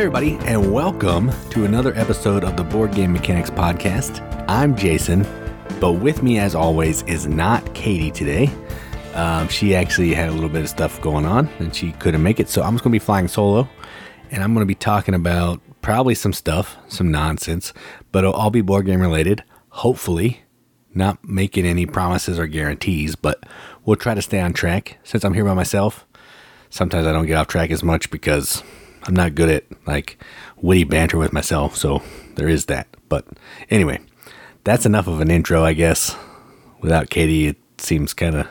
everybody, and welcome to another episode of the Board Game Mechanics Podcast. I'm Jason, but with me, as always, is not Katie today. Um, she actually had a little bit of stuff going on and she couldn't make it, so I'm just going to be flying solo and I'm going to be talking about probably some stuff, some nonsense, but it'll all be board game related. Hopefully, not making any promises or guarantees, but we'll try to stay on track. Since I'm here by myself, sometimes I don't get off track as much because I'm not good at like witty banter with myself, so there is that. But anyway, that's enough of an intro, I guess. Without Katie, it seems kind of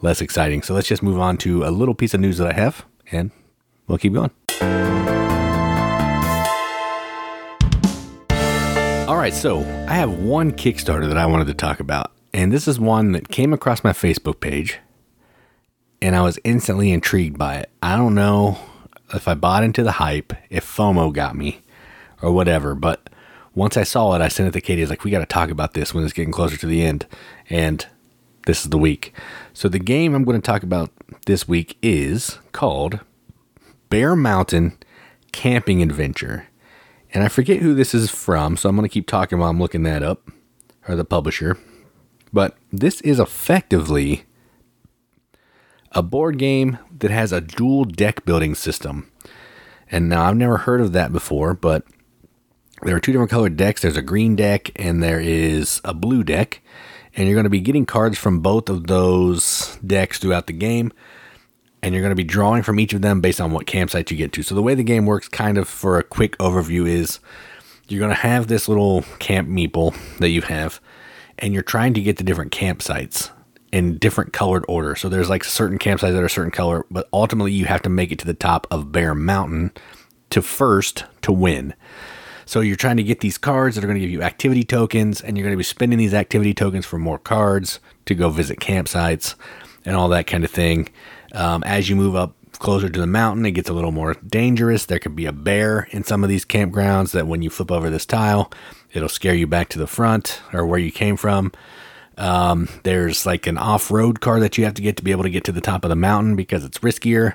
less exciting. So let's just move on to a little piece of news that I have, and we'll keep going. All right, so I have one Kickstarter that I wanted to talk about, and this is one that came across my Facebook page, and I was instantly intrigued by it. I don't know if I bought into the hype, if FOMO got me, or whatever, but once I saw it, I sent it to Katie. I was like, we got to talk about this when it's getting closer to the end, and this is the week. So the game I'm going to talk about this week is called Bear Mountain Camping Adventure. And I forget who this is from, so I'm going to keep talking while I'm looking that up, or the publisher. But this is effectively a board game that has a dual deck building system. And now I've never heard of that before, but there are two different colored decks. There's a green deck and there is a blue deck. And you're going to be getting cards from both of those decks throughout the game and you're going to be drawing from each of them based on what campsite you get to. So the way the game works, kind of for a quick overview, is you're going to have this little camp meeple that you have, and you're trying to get to different campsites in different colored order. So there's like certain campsites that are certain color, but ultimately you have to make it to the top of Bear Mountain to first to win. So you're trying to get these cards that are going to give you activity tokens, and you're going to be spending these activity tokens for more cards to go visit campsites and all that kind of thing. Um, as you move up closer to the mountain, it gets a little more dangerous. There could be a bear in some of these campgrounds that when you flip over this tile, it'll scare you back to the front or where you came from. Um, there's like an off road car that you have to get to be able to get to the top of the mountain because it's riskier.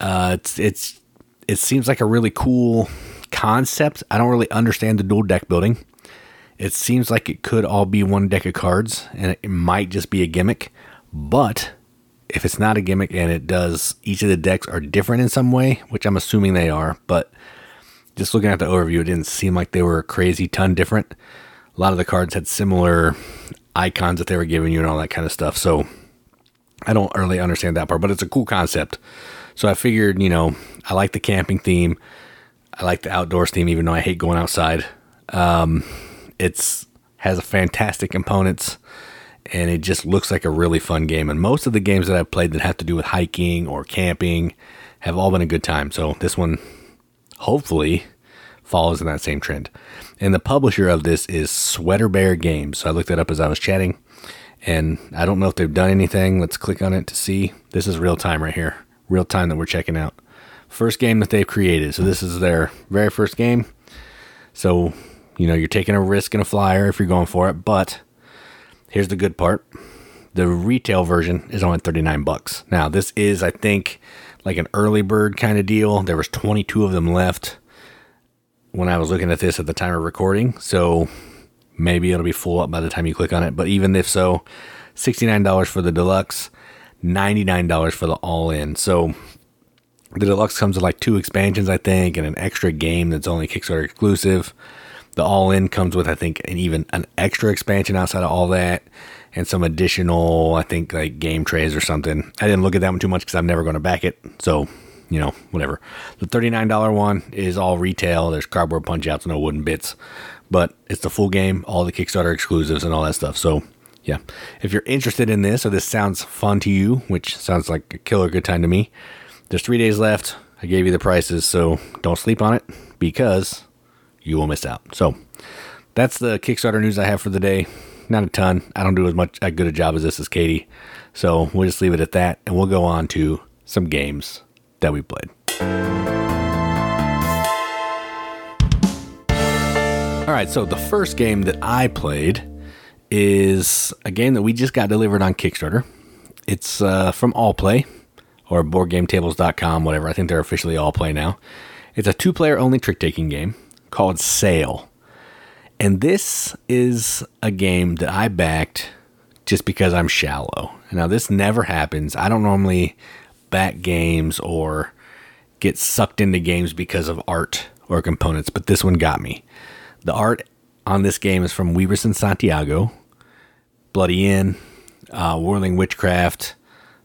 Uh, it's, it's, it seems like a really cool concept. I don't really understand the dual deck building. It seems like it could all be one deck of cards and it might just be a gimmick, but if it's not a gimmick and it does, each of the decks are different in some way, which I'm assuming they are, but just looking at the overview, it didn't seem like they were a crazy ton different. A lot of the cards had similar icons that they were giving you and all that kind of stuff. So I don't really understand that part, but it's a cool concept. So I figured, you know, I like the camping theme. I like the outdoors theme, even though I hate going outside. Um, it's has a fantastic components and it just looks like a really fun game. And most of the games that I've played that have to do with hiking or camping have all been a good time. So this one hopefully follows in that same trend. And the publisher of this is Sweater Bear Games. So I looked that up as I was chatting. And I don't know if they've done anything. Let's click on it to see. This is real time right here. Real time that we're checking out. First game that they've created. So this is their very first game. So, you know, you're taking a risk and a flyer if you're going for it, but Here's the good part. The retail version is only 39 bucks. Now, this is I think like an early bird kind of deal. There was 22 of them left when I was looking at this at the time of recording. So maybe it'll be full up by the time you click on it, but even if so, $69 for the deluxe, $99 for the all in. So the deluxe comes with like two expansions, I think, and an extra game that's only Kickstarter exclusive. The all in comes with, I think, an even an extra expansion outside of all that and some additional, I think, like game trays or something. I didn't look at that one too much because I'm never going to back it. So, you know, whatever. The $39 one is all retail. There's cardboard punch outs, no wooden bits. But it's the full game, all the Kickstarter exclusives and all that stuff. So, yeah. If you're interested in this or this sounds fun to you, which sounds like a killer good time to me, there's three days left. I gave you the prices, so don't sleep on it because you will miss out. So that's the Kickstarter news I have for the day. Not a ton. I don't do as much a good a job as this as Katie. So we'll just leave it at that and we'll go on to some games that we played. All right, so the first game that I played is a game that we just got delivered on Kickstarter. It's uh, from AllPlay or BoardGameTables.com, whatever. I think they're officially AllPlay now It's a two player only trick taking game called Sail. And this is a game that I backed just because I'm shallow. Now, this never happens. I don't normally back games or get sucked into games because of art or components, but this one got me. The art on this game is from Weberson Santiago, Bloody Inn, uh, Whirling Witchcraft.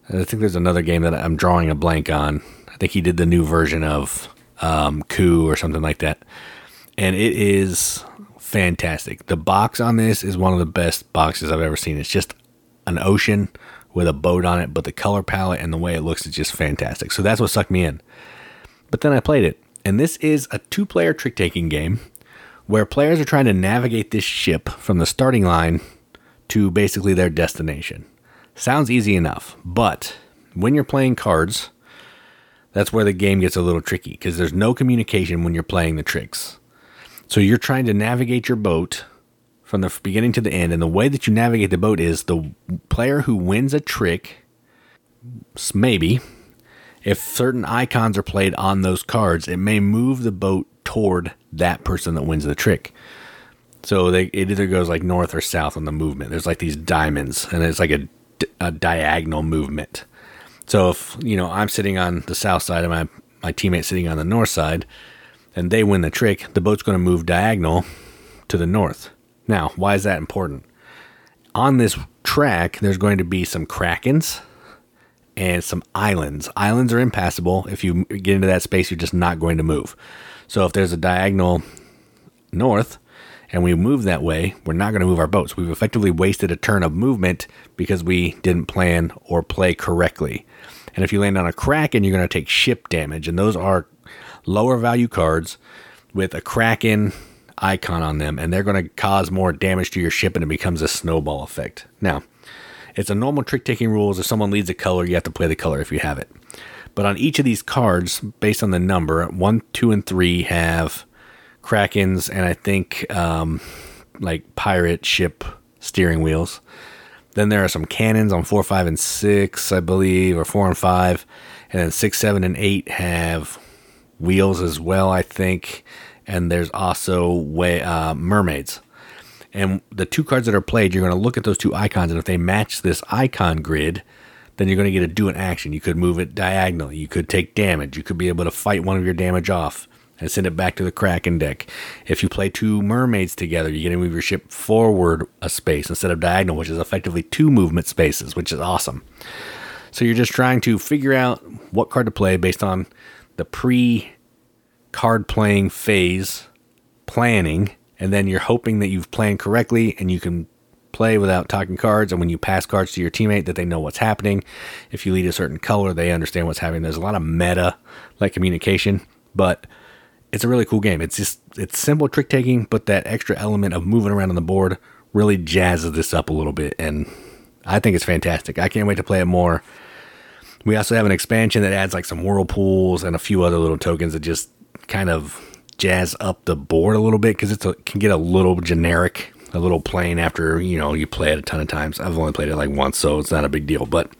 I think there's another game that I'm drawing a blank on. I think he did the new version of um, Coup or something like that. And it is fantastic. The box on this is one of the best boxes I've ever seen. It's just an ocean with a boat on it, but the color palette and the way it looks is just fantastic. So that's what sucked me in. But then I played it, and this is a two player trick taking game where players are trying to navigate this ship from the starting line to basically their destination. Sounds easy enough, but when you're playing cards, that's where the game gets a little tricky because there's no communication when you're playing the tricks. So you're trying to navigate your boat from the beginning to the end, and the way that you navigate the boat is the player who wins a trick, maybe, if certain icons are played on those cards, it may move the boat toward that person that wins the trick. So they, it either goes like north or south on the movement. There's like these diamonds, and it's like a, a diagonal movement. So if you know I'm sitting on the south side and my my teammate sitting on the north side, and they win the trick, the boat's going to move diagonal to the north. Now, why is that important? On this track, there's going to be some krakens and some islands. Islands are impassable. If you get into that space, you're just not going to move. So if there's a diagonal north and we move that way, we're not going to move our boats. We've effectively wasted a turn of movement because we didn't plan or play correctly. And if you land on a kraken, you're going to take ship damage. And those are lower value cards with a kraken icon on them, and they're going to cause more damage to your ship, and it becomes a snowball effect. Now, it's a normal trick taking rules. If someone leads a color, you have to play the color if you have it. But on each of these cards, based on the number, one, two, and three have krakens, and I think um, like pirate ship steering wheels. Then there are some cannons on four, five, and six, I believe, or four and five, and then six, seven, and eight have wheels as well, I think. And there's also way, uh, mermaids. And the two cards that are played, you're going to look at those two icons, and if they match this icon grid, then you're going to get a do an action. You could move it diagonally. You could take damage. You could be able to fight one of your damage off and send it back to the Kraken deck. If you play two mermaids together, you get to move your ship forward a space instead of diagonal, which is effectively two movement spaces, which is awesome. So you're just trying to figure out what card to play based on the pre card playing phase planning and then you're hoping that you've planned correctly and you can play without talking cards and when you pass cards to your teammate that they know what's happening. If you lead a certain color they understand what's happening. There's a lot of meta like communication but it's a really cool game. It's just it's simple trick taking but that extra element of moving around on the board really jazzes this up a little bit and i think it's fantastic. I can't wait to play it more. We also have an expansion that adds like some whirlpools and a few other little tokens that just kind of jazz up the board a little bit because it can get a little generic, a little plain after you know you play it a ton of times. I've only played it like once, so it's not a big deal. But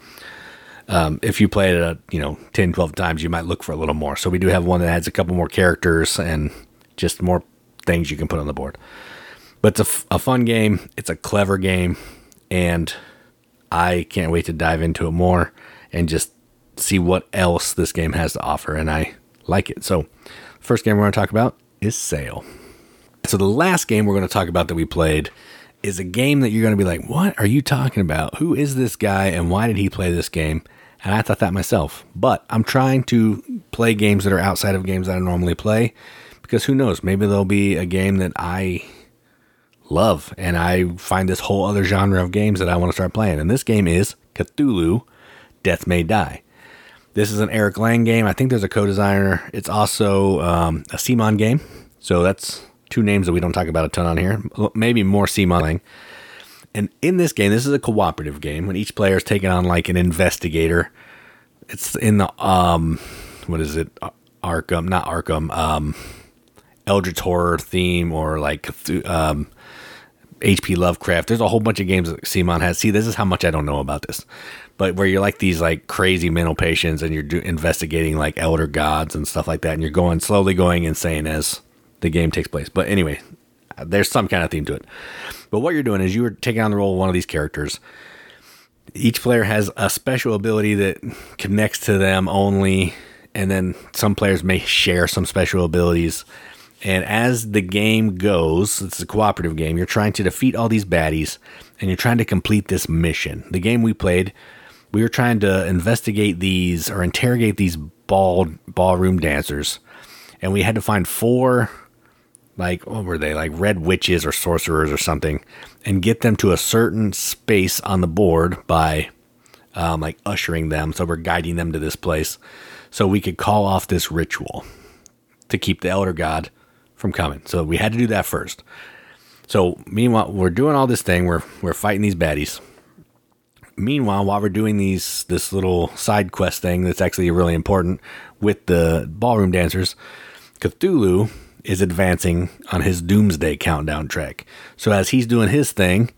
um, if you play it, uh, you know, 10, 12 times, you might look for a little more. So we do have one that adds a couple more characters and just more things you can put on the board. But it's a, f- a fun game. It's a clever game, and I can't wait to dive into it more and just see what else this game has to offer. And I like it. So First game we're going to talk about is Sail. So the last game we're going to talk about that we played is a game that you're going to be like, what are you talking about? Who is this guy and why did he play this game? And I thought that myself. But I'm trying to play games that are outside of games that I normally play because who knows? Maybe there'll be a game that I love and I find this whole other genre of games that I want to start playing. And this game is Cthulhu Death May Die. This is an Eric Lang game. I think there's a co-designer. It's also um, a CMON game. So that's two names that we don't talk about a ton on here. Maybe more CMON Lang. And in this game, this is a cooperative game when each player is taking on like an investigator. It's in the um, what is it? Arkham, not Arkham. Um, Eldritch horror theme or like um, H.P. Lovecraft. There's a whole bunch of games that CMON has. See, this is how much I don't know about this. But where you're like these like crazy mental patients and you're do- investigating like elder gods and stuff like that, and you're going slowly going insane as the game takes place. But anyway, there's some kind of theme to it. But what you're doing is you are taking on the role of one of these characters. Each player has a special ability that connects to them only, and then some players may share some special abilities. And as the game goes, it's a cooperative game. You're trying to defeat all these baddies, and you're trying to complete this mission. The game we played, we were trying to investigate these or interrogate these ball ballroom dancers, and we had to find four like what were they? Like red witches or sorcerers or something and get them to a certain space on the board by um, like ushering them. So we're guiding them to this place so we could call off this ritual to keep the elder god from coming. So we had to do that first. So meanwhile we're doing all this thing. We're we're fighting these baddies meanwhile while we're doing these this little side quest thing that's actually really important with the ballroom dancers cthulhu is advancing on his doomsday countdown track. So as he's doing his thing,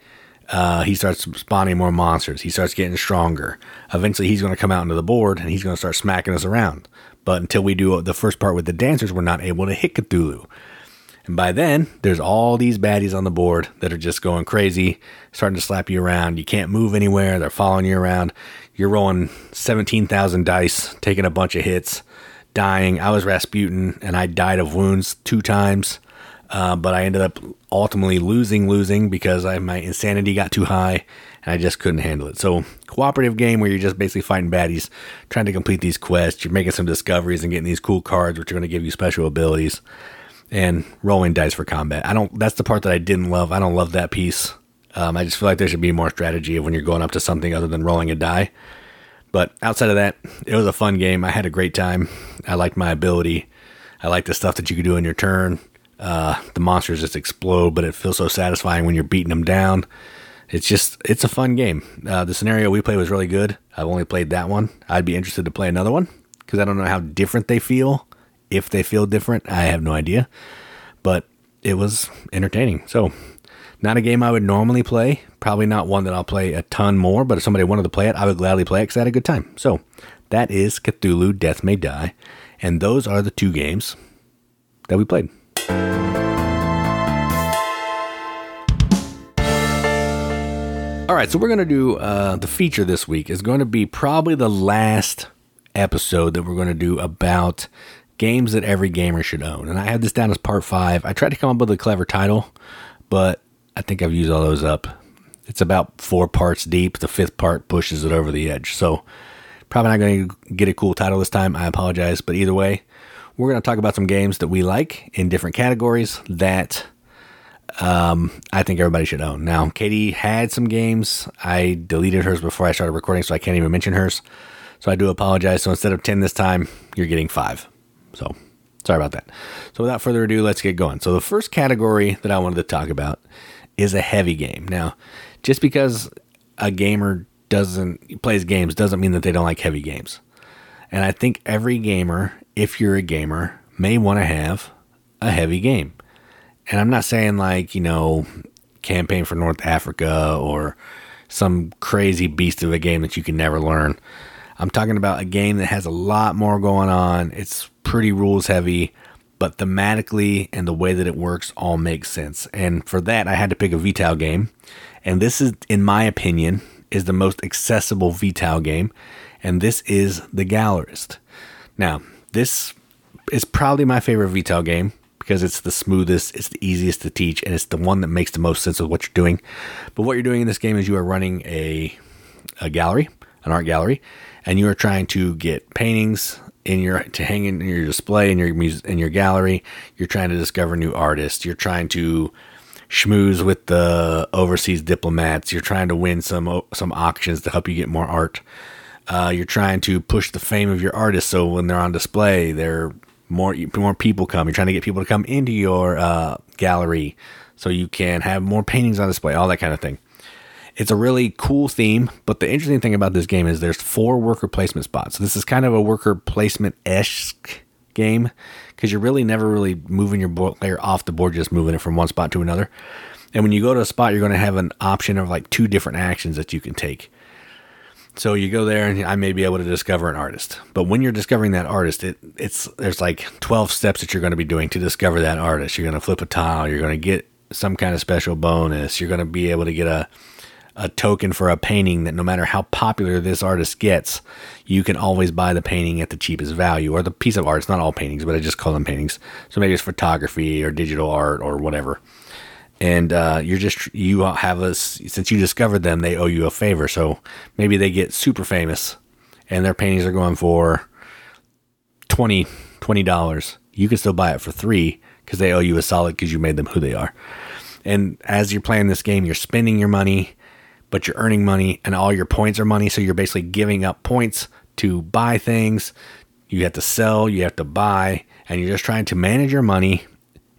uh, he starts spawning more monsters. He starts getting stronger. Eventually, he's going to come out into the board and he's going to start smacking us around. But until we do the first part with the dancers, we're not able to hit Cthulhu. And by then, there's all these baddies on the board that are just going crazy, starting to slap you around. You can't move anywhere. They're following you around. You're rolling 17,000 dice, taking a bunch of hits dying. I was Rasputin, and I died of wounds two times. Uh, but I ended up ultimately losing, losing because I, my insanity got too high, and I just couldn't handle it. So, cooperative game where you're just basically fighting baddies, trying to complete these quests. You're making some discoveries and getting these cool cards, which are going to give you special abilities, and rolling dice for combat. I don't. That's the part that I didn't love. I don't love that piece. Um, I just feel like there should be more strategy of when you're going up to something other than rolling a die. But outside of that, it was a fun game. I had a great time. I liked my ability. I like the stuff that you can do in your turn. Uh, the monsters just explode, but it feels so satisfying when you're beating them down. It's just, it's a fun game. Uh, the scenario we played was really good. I've only played that one. I'd be interested to play another one because I don't know how different they feel. If they feel different, I have no idea. But it was entertaining. So not a game I would normally play. Probably not one that I'll play a ton more, but if somebody wanted to play it, I would gladly play it because I had a good time. So that is Cthulhu Death May Die. And those are the two games that we played. All right, so we're going to do uh, the feature this week is going to be probably the last episode that we're going to do about games that every gamer should own. And I have this down as part five. I tried to come up with a clever title, but I think I've used all those up. It's about four parts deep. The fifth part pushes it over the edge. So, probably not going to get a cool title this time. I apologize. But either way, we're going to talk about some games that we like in different categories that um, I think everybody should own. Now, Katie had some games. I deleted hers before I started recording, so I can't even mention hers. So I do apologize. So instead of 10 this time, you're getting five. So sorry about that. So without further ado, let's get going. So the first category that I wanted to talk about is a heavy game. Now, just because a gamer doesn't plays games doesn't mean that they don't like heavy games. And I think every gamer, if you're a gamer, may want to have a heavy game. And I'm not saying like, you know, campaign for North Africa or some crazy beast of a game that you can never learn. I'm talking about a game that has a lot more going on. It's pretty rules heavy but thematically and the way that it works all makes sense. And for that, I had to pick a Vital game. And this is, in my opinion, is the most accessible Vital game. And this is The Gallerist. Now, this is probably my favorite Vital game because it's the smoothest, it's the easiest to teach, and it's the one that makes the most sense of what you're doing. But what you're doing in this game is you are running a, a gallery, an art gallery, and you are trying to get paintings, in your to hang in your display in your in your gallery. You're trying to discover new artists. You're trying to schmooze with the overseas diplomats. You're trying to win some some auctions to help you get more art. Uh, you're trying to push the fame of your artists so when they're on display, there more more people come. You're trying to get people to come into your uh, gallery so you can have more paintings on display, all that kind of thing. It's a really cool theme, but the interesting thing about this game is there's four worker placement spots. So this is kind of a worker placement esque game because you're really never really moving your player off the board, just moving it from one spot to another. And when you go to a spot, you're going to have an option of like two different actions that you can take. So you go there and I may be able to discover an artist. But when you're discovering that artist, it it's there's like 12 steps that you're going to be doing to discover that artist. You're going to flip a tile, you're going to get some kind of special bonus, you're going to be able to get a a token for a painting that no matter how popular this artist gets, you can always buy the painting at the cheapest value or the piece of art. It's not all paintings, but I just call them paintings. So maybe it's photography or digital art or whatever. And uh, you're just you have us since you discovered them they owe you a favor. So maybe they get super famous and their paintings are going for 20 dollars. You can still buy it for three because they owe you a solid because you made them who they are. And as you're playing this game you're spending your money but you're earning money and all your points are money so you're basically giving up points to buy things you have to sell you have to buy and you're just trying to manage your money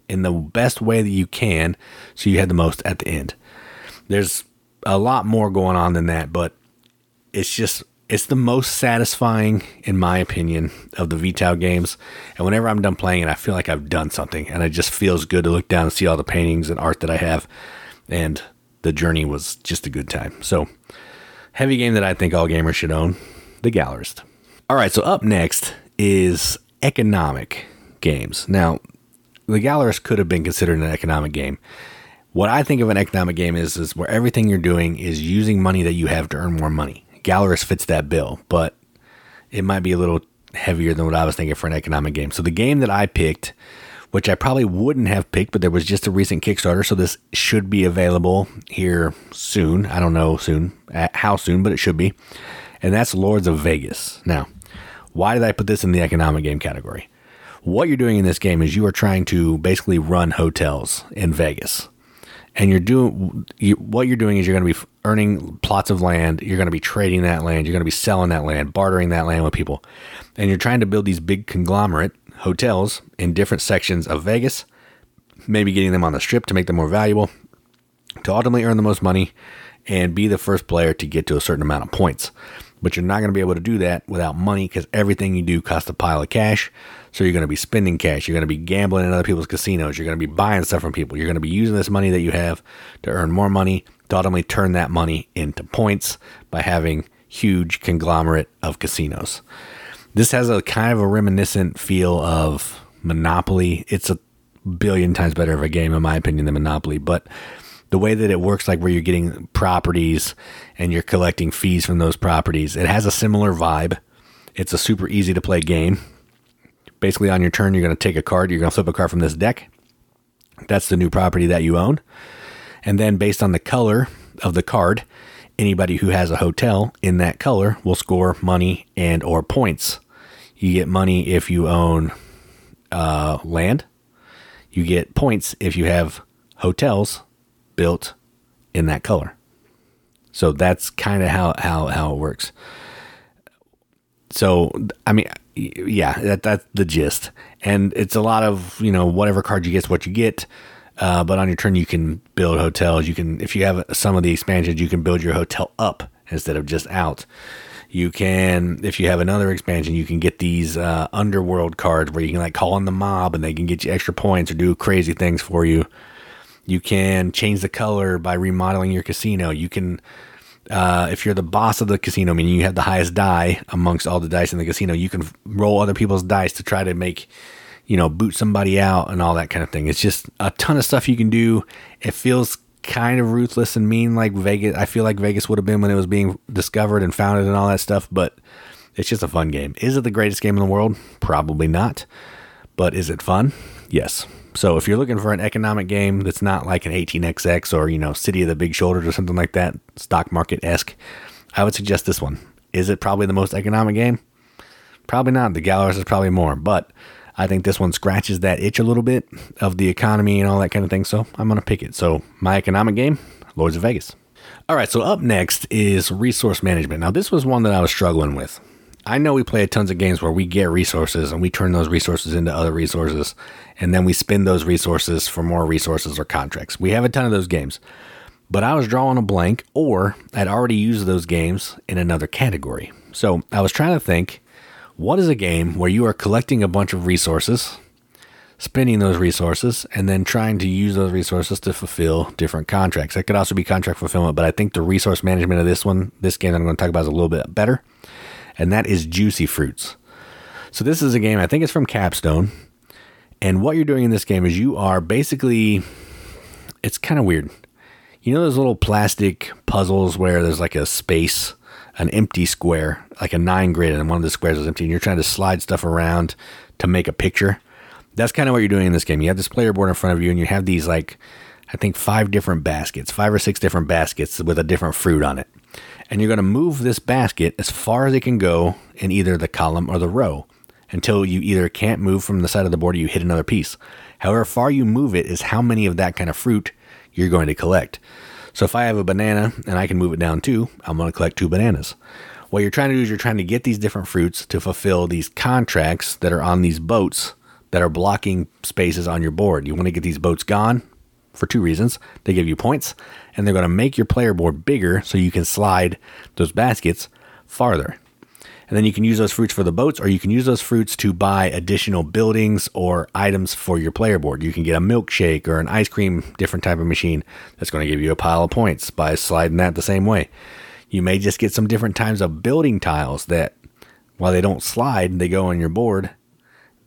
in the best way that you can so you had the most at the end. There's a lot more going on than that, but it's just it's the most satisfying in my opinion of the Vital games. And whenever I'm done playing it, I feel like I've done something and it just feels good to look down and see all the paintings and art that I have and the journey was just a good time. So, heavy game that I think all gamers should own, The Gallerist. All right, so up next is economic games. Now, the Gallerist could have been considered an economic game. What I think of an economic game is is where everything you're doing is using money that you have to earn more money. Gallerist fits that bill, but it might be a little heavier than what I was thinking for an economic game. So the game that I picked, which I probably wouldn't have picked, but there was just a recent Kickstarter, so this should be available here soon. I don't know soon, uh, how soon, but it should be. And that's Lords of Vegas. Now, why did I put this in the economic game category? what you're doing in this game is you are trying to basically run hotels in Vegas. And you're doing you, what you're doing is you're going to be earning plots of land. You're going to be trading that land. You're going to be selling that land, bartering that land with people, and you're trying to build these big conglomerate hotels in different sections of Vegas. Maybe getting them on the strip to make them more valuable, to ultimately earn the most money, and be the first player to get to a certain amount of points. But you're not going to be able to do that without money because everything you do costs a pile of cash. So you're going to be spending cash. You're going to be gambling in other people's casinos. You're going to be buying stuff from people. You're going to be using this money that you have to earn more money to ultimately turn that money into points by having huge conglomerate of casinos. This has a kind of a reminiscent feel of Monopoly. It's a billion times better of a game, in my opinion, than Monopoly. But the way that it works, like where you're getting properties and you're collecting fees from those properties, it has a similar vibe. It's a super easy to play game basically on your turn, you're going to take a card, you're going to flip a card from this deck. That's the new property that you own. And then based on the color of the card, anybody who has a hotel in that color will score money and or points. You get money if you own uh, land. You get points if you have hotels built in that color. So that's kind of how, how, how it works. So, I mean, yeah, that that's the gist. And it's a lot of you know whatever card you get is what you get. Uh, but on your turn, you can build hotels. You can, if you have some of the expansions, you can build your hotel up instead of just out. You can, if you have another expansion, you can get these uh, underworld cards where you can like call in the mob and they can get you extra points or do crazy things for you. You can change the color by remodeling your casino. You can uh, if you're the boss of the casino, meaning you have the highest die amongst all the dice in the casino, you can roll other people's dice to try to make, you know, boot somebody out and all that kind of thing. It's just a ton of stuff you can do. It feels kind of ruthless and mean like Vegas. I feel like Vegas would have been when it was being discovered and founded and all that stuff, but it's just a fun game. Is it the greatest game in the world? Probably not. But is it fun? Yes. So if you're looking for an economic game that's not like an 18xx or you know City of the Big Shoulders or something like that, stock market esque, I would suggest this one. Is it probably the most economic game? Probably not. The Gallerist is probably more, but I think this one scratches that itch a little bit of the economy and all that kind of thing. So I'm gonna pick it. So my economic game, Lords of Vegas. All right, so up next is resource management. Now, this was one that I was struggling with. I know we play tons of games where we get resources and we turn those resources into other resources, and then we spend those resources for more resources or contracts. We have a ton of those games. But I was drawing a blank, or I'd already used those games in another category. So I was trying to think what is a game where you are collecting a bunch of resources, spending those resources and then trying to use those resources to fulfill different contracts. That could also be contract fulfillment, but I think the resource management of this one, this game that I'm going to talk about is a little bit better, and that is Juicy Fruits. So this is a game, I think it's from Capstone. And what you're doing in this game is you are basically, it's kind of weird. You know those little plastic puzzles where there's like a space, an empty square, like a nine grid, and one of the squares is empty, and you're trying to slide stuff around to make a picture? That's kind of what you're doing in this game. You have this player board in front of you, and you have these like, I think five different baskets, five or six different baskets with a different fruit on it. And you're going to move this basket as far as it can go in either the column or the row until you either can't move from the side of the board or you hit another piece. However far you move it is how many of that kind of fruit you're going to collect. So if I have a banana and I can move it down two, I'm going to collect two bananas. What you're trying to do is you're trying to get these different fruits to fulfill these contracts that are on these boats that are blocking spaces on your board. You want to get these boats gone for two reasons. They give you points, and they're going to make your player board bigger so you can slide those baskets farther. And then you can use those fruits for the boats, or you can use those fruits to buy additional buildings or items for your player board. You can get a milkshake or an ice cream, different type of machine that's going to give you a pile of points by sliding that the same way. You may just get some different types of building tiles that, while they don't slide, they go on your board.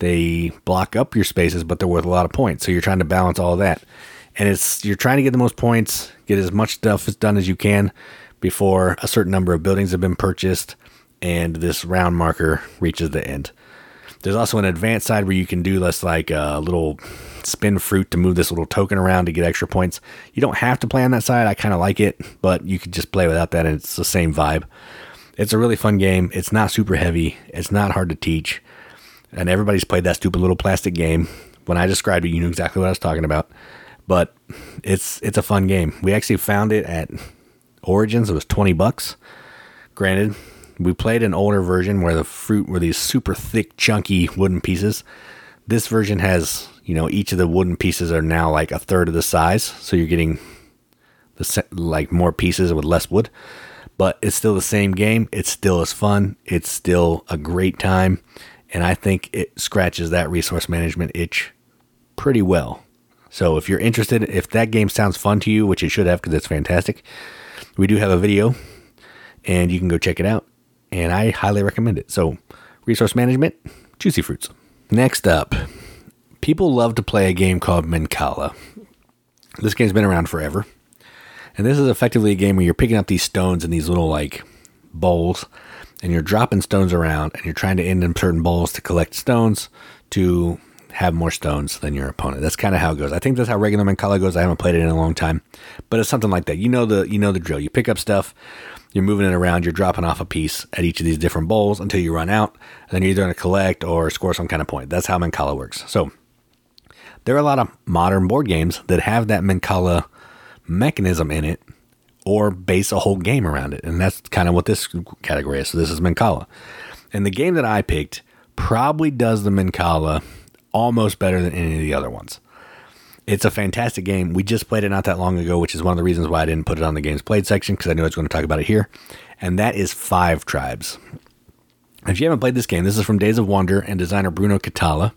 They block up your spaces, but they're worth a lot of points. So you're trying to balance all that. And it's you're trying to get the most points, get as much stuff as done as you can before a certain number of buildings have been purchased and this round marker reaches the end. There's also an advanced side where you can do less like a little spin fruit to move this little token around to get extra points. You don't have to play on that side. I kind of like it, but you could just play without that and it's the same vibe. It's a really fun game. It's not super heavy. It's not hard to teach. And everybody's played that stupid little plastic game. When I described it, you knew exactly what I was talking about. But it's it's a fun game. We actually found it at Origins. It was 20 bucks. Granted, we played an older version where the fruit were these super thick, chunky wooden pieces. This version has, you know, each of the wooden pieces are now like a third of the size, so you're getting the like more pieces with less wood. But it's still the same game. It's still as fun. It's still a great time, and I think it scratches that resource management itch pretty well. So if you're interested, if that game sounds fun to you, which it should have because it's fantastic, we do have a video, and you can go check it out and I highly recommend it. So, resource management, juicy fruits. Next up, people love to play a game called Mancala. This game's been around forever. And this is effectively a game where you're picking up these stones in these little like bowls and you're dropping stones around and you're trying to end in certain bowls to collect stones to have more stones than your opponent. That's kind of how it goes. I think that's how regular Mancala goes. I haven't played it in a long time, but it's something like that. You know the you know the drill. You pick up stuff, you're moving it around, you're dropping off a piece at each of these different bowls until you run out, and then you're either going to collect or score some kind of point. That's how Mancala works. So there are a lot of modern board games that have that Mancala mechanism in it or base a whole game around it. And that's kind of what this category is. So this is Mancala. And the game that I picked probably does the Mancala almost better than any of the other ones. It's a fantastic game. We just played it not that long ago, which is one of the reasons why I didn't put it on the games played section because I knew I was going to talk about it here. And that is Five Tribes. If you haven't played this game, this is from Days of Wonder and designer Bruno Cathala.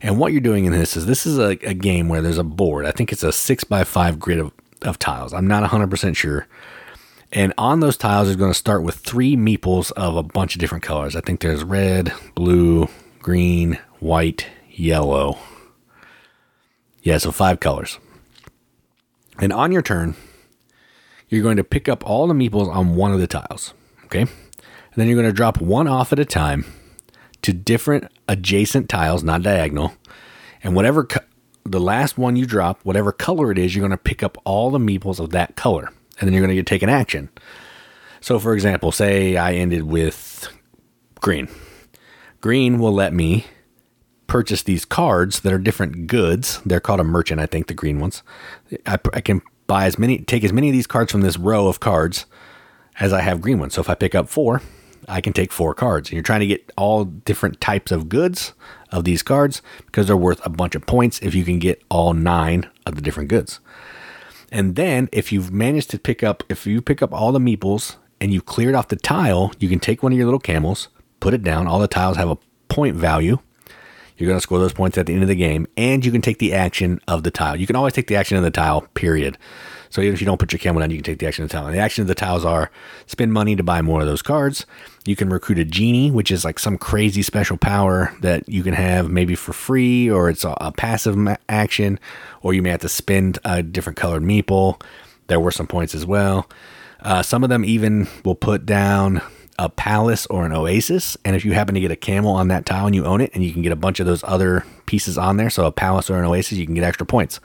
And what you're doing in this is this is a, a game where there's a board. I think it's a six by five grid of, of tiles. I'm not 100% sure. And on those tiles is going to start with three meeples of a bunch of different colors. I think there's red, blue, green, white, yellow, yeah, so five colors. And on your turn, you're going to pick up all the meeples on one of the tiles. Okay. And then you're going to drop one off at a time to different adjacent tiles, not diagonal. And whatever co- the last one you drop, whatever color it is, you're going to pick up all the meeples of that color. And then you're going to take an action. So, for example, say I ended with green. Green will let me purchase these cards that are different goods. They're called a merchant, I think, the green ones. I, I, can buy as many, take as many of these cards from this row of cards as I have green ones. So if I pick up four, I can take four cards. And you're trying to get all different types of goods of these cards because they're worth a bunch of points if you can get all nine of the different goods. And then if you've managed to pick up, if you pick up all the meeples and you've cleared off the tile, you can take one of your little camels, put it down. All the tiles have a point value You're going to score those points at the end of the game, and you can take the action of the tile. You can always take the action of the tile, period. So even if you don't put your camel down, you can take the action of the tile. And the action of the tiles are spend money to buy more of those cards. You can recruit a genie, which is like some crazy special power that you can have maybe for free, or it's a, a passive action, or you may have to spend a different colored meeple. There were some points as well. Uh, some of them even will put down a palace or an oasis. And if you happen to get a camel on that tile and you own it, and you can get a bunch of those other pieces on there, so a palace or an oasis, you can get extra points.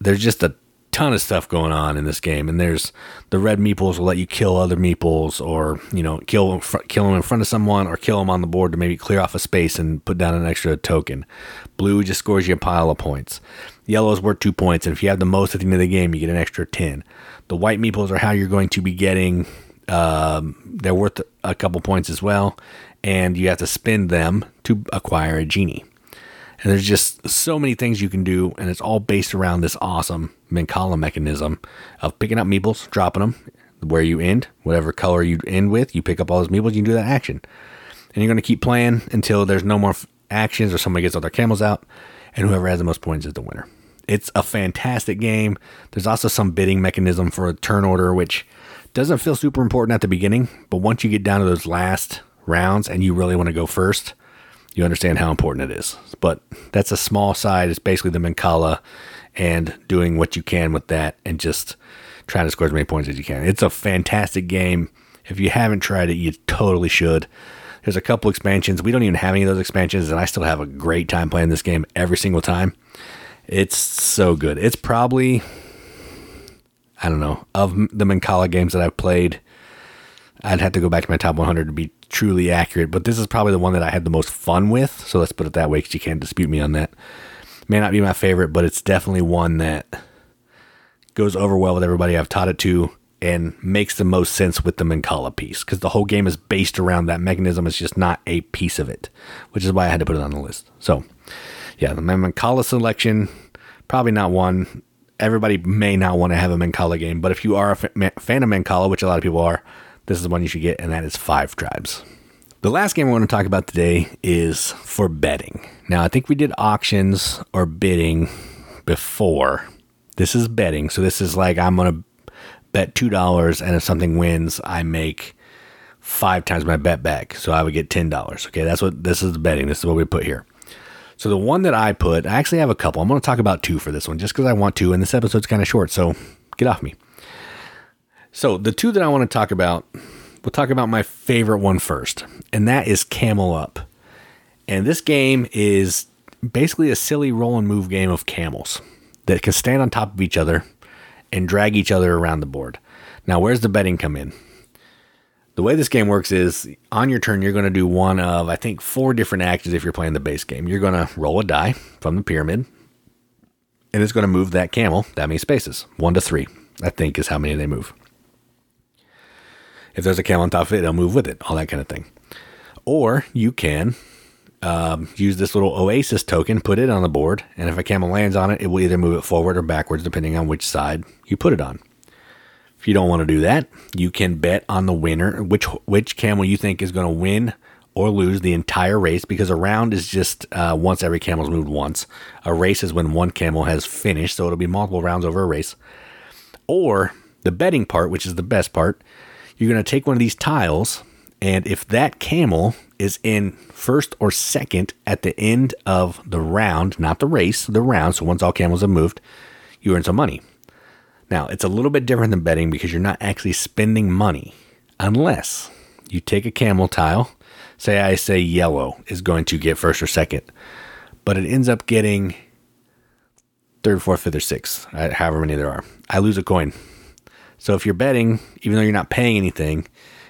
There's just a ton of stuff going on in this game, and there's the red meeples will let you kill other meeples, or you know, kill kill them in front of someone, or kill them on the board to maybe clear off a space and put down an extra token. Blue just scores you a pile of points. Yellow is worth two points, and if you have the most at the end of the game, you get an extra ten. The white meeples are how you're going to be getting. Um, they're worth a couple points as well, and you have to spend them to acquire a genie. And there's just so many things you can do, and it's all based around this awesome Mancala mechanism of picking up meeples, dropping them where you end, whatever color you end with, you pick up all those meeples, you do that action. And you're going to keep playing until there's no more f- actions or somebody gets all their camels out, and whoever has the most points is the winner. It's a fantastic game. There's also some bidding mechanism for a turn order, which doesn't feel super important at the beginning, but once you get down to those last rounds and you really want to go first, you understand how important it is. But that's a small side. It's basically the Mancala and doing what you can with that and just trying to score as many points as you can. It's a fantastic game. If you haven't tried it, you totally should. There's a couple expansions. We don't even have any of those expansions, and I still have a great time playing this game every single time. It's so good. It's probably, I don't know, of the Mancala games that I've played, I'd have to go back to my top 100 to be truly accurate, but this is probably the one that I had the most fun with. So let's put it that way because you can't dispute me on that. May not be my favorite, but it's definitely one that goes over well with everybody I've taught it to and makes the most sense with the Mancala piece because the whole game is based around that mechanism. It's just not a piece of it, which is why I had to put it on the list. So, yeah, the Mancala selection, probably not one. Everybody may not want to have a Mancala game, but if you are a fan of Mancala, which a lot of people are, this is the one you should get, and that is Five Tribes. The last game I want to talk about today is for betting. Now, I think we did auctions or bidding before. This is betting. So, this is like I'm going to bet $2, and if something wins, I make five times my bet back. So, I would get $10. Okay, that's what this is betting. This is what we put here. So, the one that I put, I actually have a couple. I'm going to talk about two for this one just because I want to, and this episode's kind of short. So, get off me. So, the two that I want to talk about, we'll talk about my favorite one first, and that is Camel Up. And this game is basically a silly roll and move game of camels that can stand on top of each other and drag each other around the board. Now, where's the betting come in? The way this game works is on your turn, you're going to do one of, I think, four different actions if you're playing the base game. You're going to roll a die from the pyramid, and it's going to move that camel that many spaces, one to three, I think is how many they move. If there's a camel on top of it, it'll move with it, all that kind of thing. Or you can um, use this little oasis token, put it on the board, and if a camel lands on it, it will either move it forward or backwards depending on which side you put it on. If you don't want to do that, you can bet on the winner, which which camel you think is going to win or lose the entire race, because a round is just uh, once every camel's moved once. A race is when one camel has finished, so it'll be multiple rounds over a race. Or the betting part, which is the best part, you're going to take one of these tiles, and if that camel is in first or second at the end of the round, not the race, the round, so once all camels have moved, you earn some money. Now, it's a little bit different than betting because you're not actually spending money unless you take a camel tile. Say I say yellow is going to get first or second, but it ends up getting third, fourth, fifth, or sixth, uh, however many there are. I lose a coin. So if you're betting, even though you're not paying anything,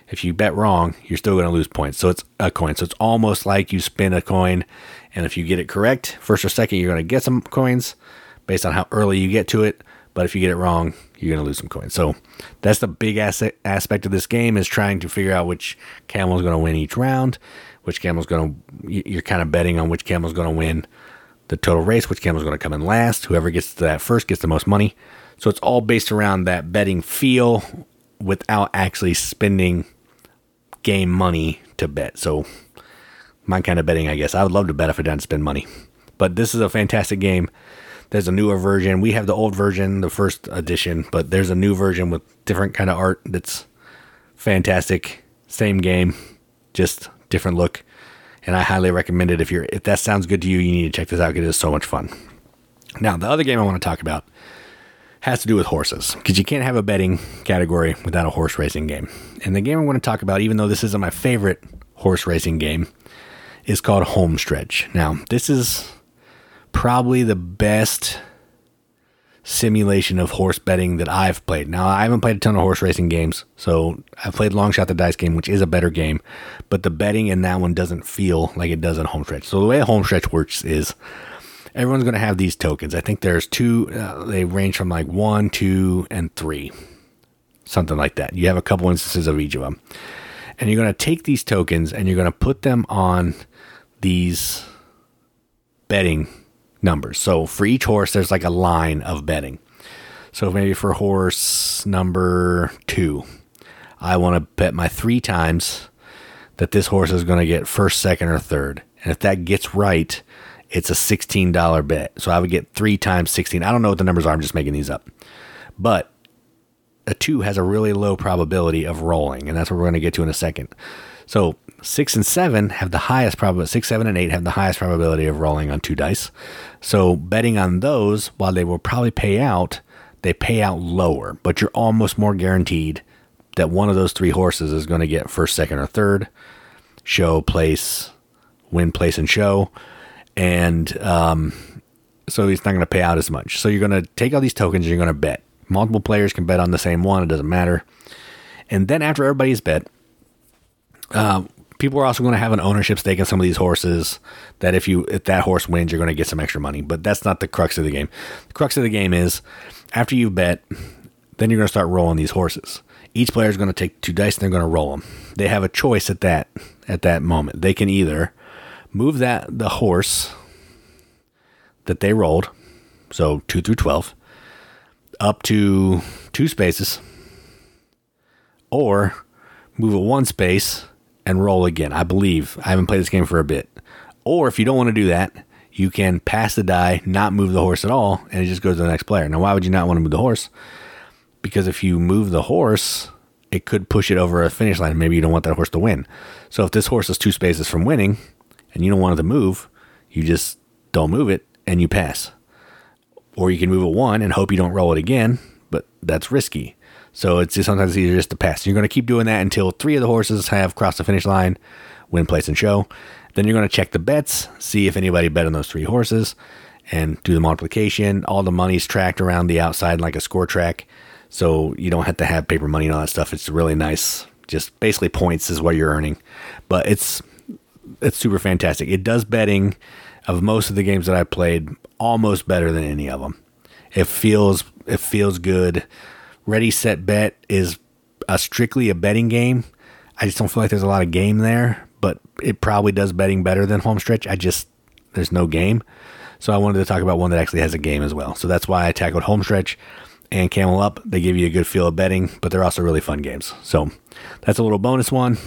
if you bet wrong, you're still going to lose points. So it's a coin. So it's almost like you spin a coin, and if you get it correct, first or second, you're going to get some coins based on how early you get to it. But if you get it wrong, you're going to lose some coins. So that's the big asset aspect of this game is trying to figure out which camel is going to win each round, which camel is going to. You're kind of betting on which camel is going to win the total race, which camel is going to come in last. Whoever gets to that first gets the most money. So it's all based around that betting feel without actually spending game money to bet. So my kind of betting, I guess. I would love to bet if I didn't spend money. But this is a fantastic game. There's a newer version. We have the old version, the first edition, but there's a new version with different kind of art that's fantastic. Same game, just different look. And I highly recommend it if you're if that sounds good to you, you need to check this out. It is so much fun. Now, the other game I want to talk about has to do with horses because you can't have a betting category without a horse racing game. And the game I'm going to talk about, even though this isn't my favorite horse racing game, is called HomeStretch. Now, this is probably the best simulation of horse betting that I've played. Now, I haven't played a ton of horse racing games, so I've played Long Shot the Dice game, which is a better game, but the betting in that one doesn't feel like it does in Homestretch. So the way Homestretch works is everyone's going to have these tokens. I think there's two, uh, they range from like one, two, and three, something like that. You have a couple instances of each of them. And you're going to take these tokens and you're going to put them on these betting numbers. So for each horse, there's like a line of betting. So maybe for horse number two, I want to bet my three times that this horse is going to get first, second, or third. And if that gets right, it's a $16 bet. So I would get three times 16. I don't know what the numbers are. I'm just making these up. But a two has a really low probability of rolling. And that's what we're going to get to in a second. So six and seven have the highest probability. Six, seven, and eight have the highest probability of rolling on two dice. So betting on those, while they will probably pay out, they pay out lower. But you're almost more guaranteed that one of those three horses is going to get first, second, or third, show, place, win, place, and show and um, so it's not going to pay out as much. So you're going to take all these tokens, and you're going to bet. Multiple players can bet on the same one; it doesn't matter. And then after everybody's bet, uh, people are also going to have an ownership stake in some of these horses. That if you if that horse wins, you're going to get some extra money. But that's not the crux of the game. The crux of the game is after you bet, then you're going to start rolling these horses. Each player is going to take two dice and they're going to roll them. They have a choice at that at that moment. They can either move that the horse that they rolled, so 2 through 12, up to two spaces, or move it one space and roll again. I believe I haven't played this game for a bit. Or if you don't want to do that, you can pass the die, not move the horse at all, and it just goes to the next player. Now, why would you not want to move the horse? Because if you move the horse, it could push it over a finish line. Maybe you don't want that horse to win. So if this horse is two spaces from winning, and you don't want it to move, you just don't move it and you pass. Or you can move it one and hope you don't roll it again, but that's risky. So it's just sometimes easier just to pass. You're going to keep doing that until three of the horses have crossed the finish line, win, place, and show. Then you're going to check the bets, see if anybody bet on those three horses, and do the multiplication. All the money's tracked around the outside like a score track, so you don't have to have paper money and all that stuff. It's really nice. Just basically points is what you're earning, but it's it's super fantastic. It does betting of most of the games that I played almost better than any of them. It feels it feels good. Ready set bet is a strictly a betting game. I just don't feel like there's a lot of game there, but it probably does betting better than Homestretch. I just there's no game. So I wanted to talk about one that actually has a game as well. So that's why I tackled Homestretch and Camel Up. They give you a good feel of betting, but they're also really fun games. So that's a little bonus one.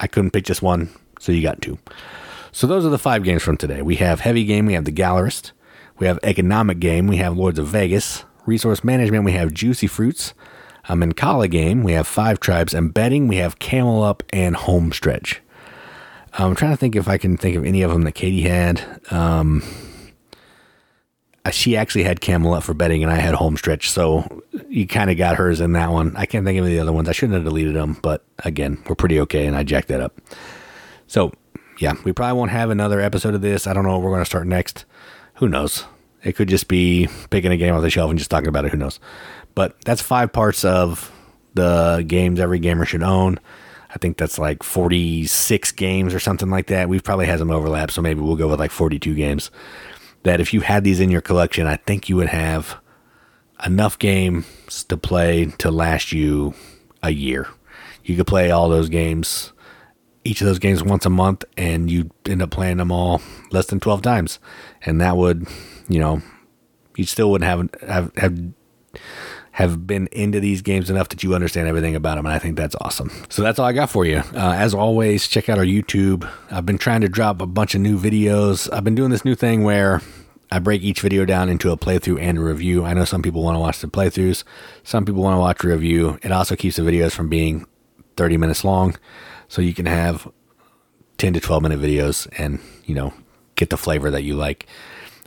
I couldn't pick just one. So you got two. So those are the five games from today. We have Heavy Game, we have The Gallerist, we have Economic Game, we have Lords of Vegas, Resource Management, we have Juicy Fruits, a Mancala Game, we have Five Tribes, and Betting, we have Camel Up and Homestretch. I'm trying to think if I can think of any of them that Katie had. Um, uh, she actually had Camel Up for betting, and I had Homestretch, so you kind of got hers in that one. I can't think of the other ones. I shouldn't have deleted them, but again, we're pretty okay, and I jacked that up. So, yeah, we probably won't have another episode of this. I don't know what we're going to start next. Who knows? It could just be picking a game off the shelf and just talking about it. Who knows? But that's five parts of the games every gamer should own. I think that's like 46 games or something like that. We've probably had some overlap, so maybe we'll go with like 42 games. That if you had these in your collection, I think you would have enough games to play to last you a year. You could play all those games each of those games once a month and you'd end up playing them all less than 12 times and that would you know you still wouldn't have have have, have been into these games enough that you understand everything about them, and I think that's awesome. So that's all I got for you. Uh, as always, check out our YouTube. I've been trying to drop a bunch of new videos. I've been doing this new thing where I break each video down into a playthrough and a review. I know some people want to watch the playthroughs, some people want to watch a review. It also keeps the videos from being 30 minutes long, so you can have 10 to 12 minute videos and, you know, get the flavor that you like.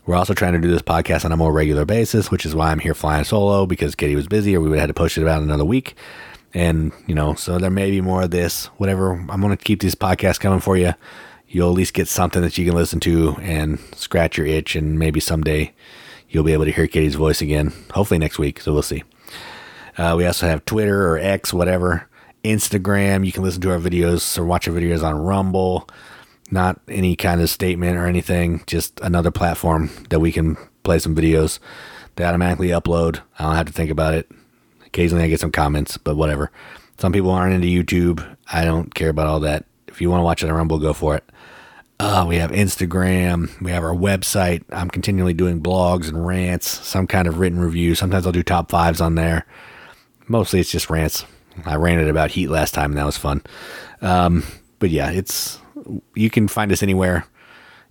We're also trying to do this podcast on a more regular basis, which is why I'm here flying solo because Kitty was busy or we would have had to push it out another week. And, you know, so there may be more of this, whatever. I'm going to keep these podcasts coming for you. You'll at least get something that you can listen to and scratch your itch. And maybe someday you'll be able to hear Kitty's voice again, hopefully next week. So we'll see. Uh, we also have Twitter or X, whatever, Instagram. You can listen to our videos or watch our videos on Rumble not any kind of statement or anything, just another platform that we can play some videos. They automatically upload. I don't have to think about it. Occasionally I get some comments, but whatever. Some people aren't into YouTube. I don't care about all that. If you want to watch it on Rumble, go for it. Uh, we have Instagram. We have our website. I'm continually doing blogs and rants, some kind of written review. Sometimes I'll do top fives on there. Mostly it's just rants. I ranted about Heat last time, and that was fun. Um, but yeah, it's you can find us anywhere,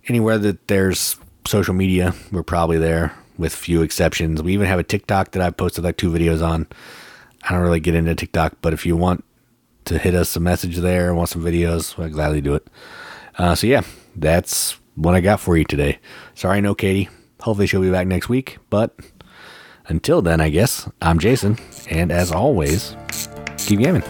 anywhere that there's social media. We're probably there with few exceptions. We even have a TikTok that I've posted like two videos on. I don't really get into TikTok, but if you want to hit us a message there, want some videos, I'll gladly do it. Uh, so yeah, that's what I got for you today. Sorry, no Katie. Hopefully she'll be back next week, but until then, I guess I'm Jason, and as always, keep gaming.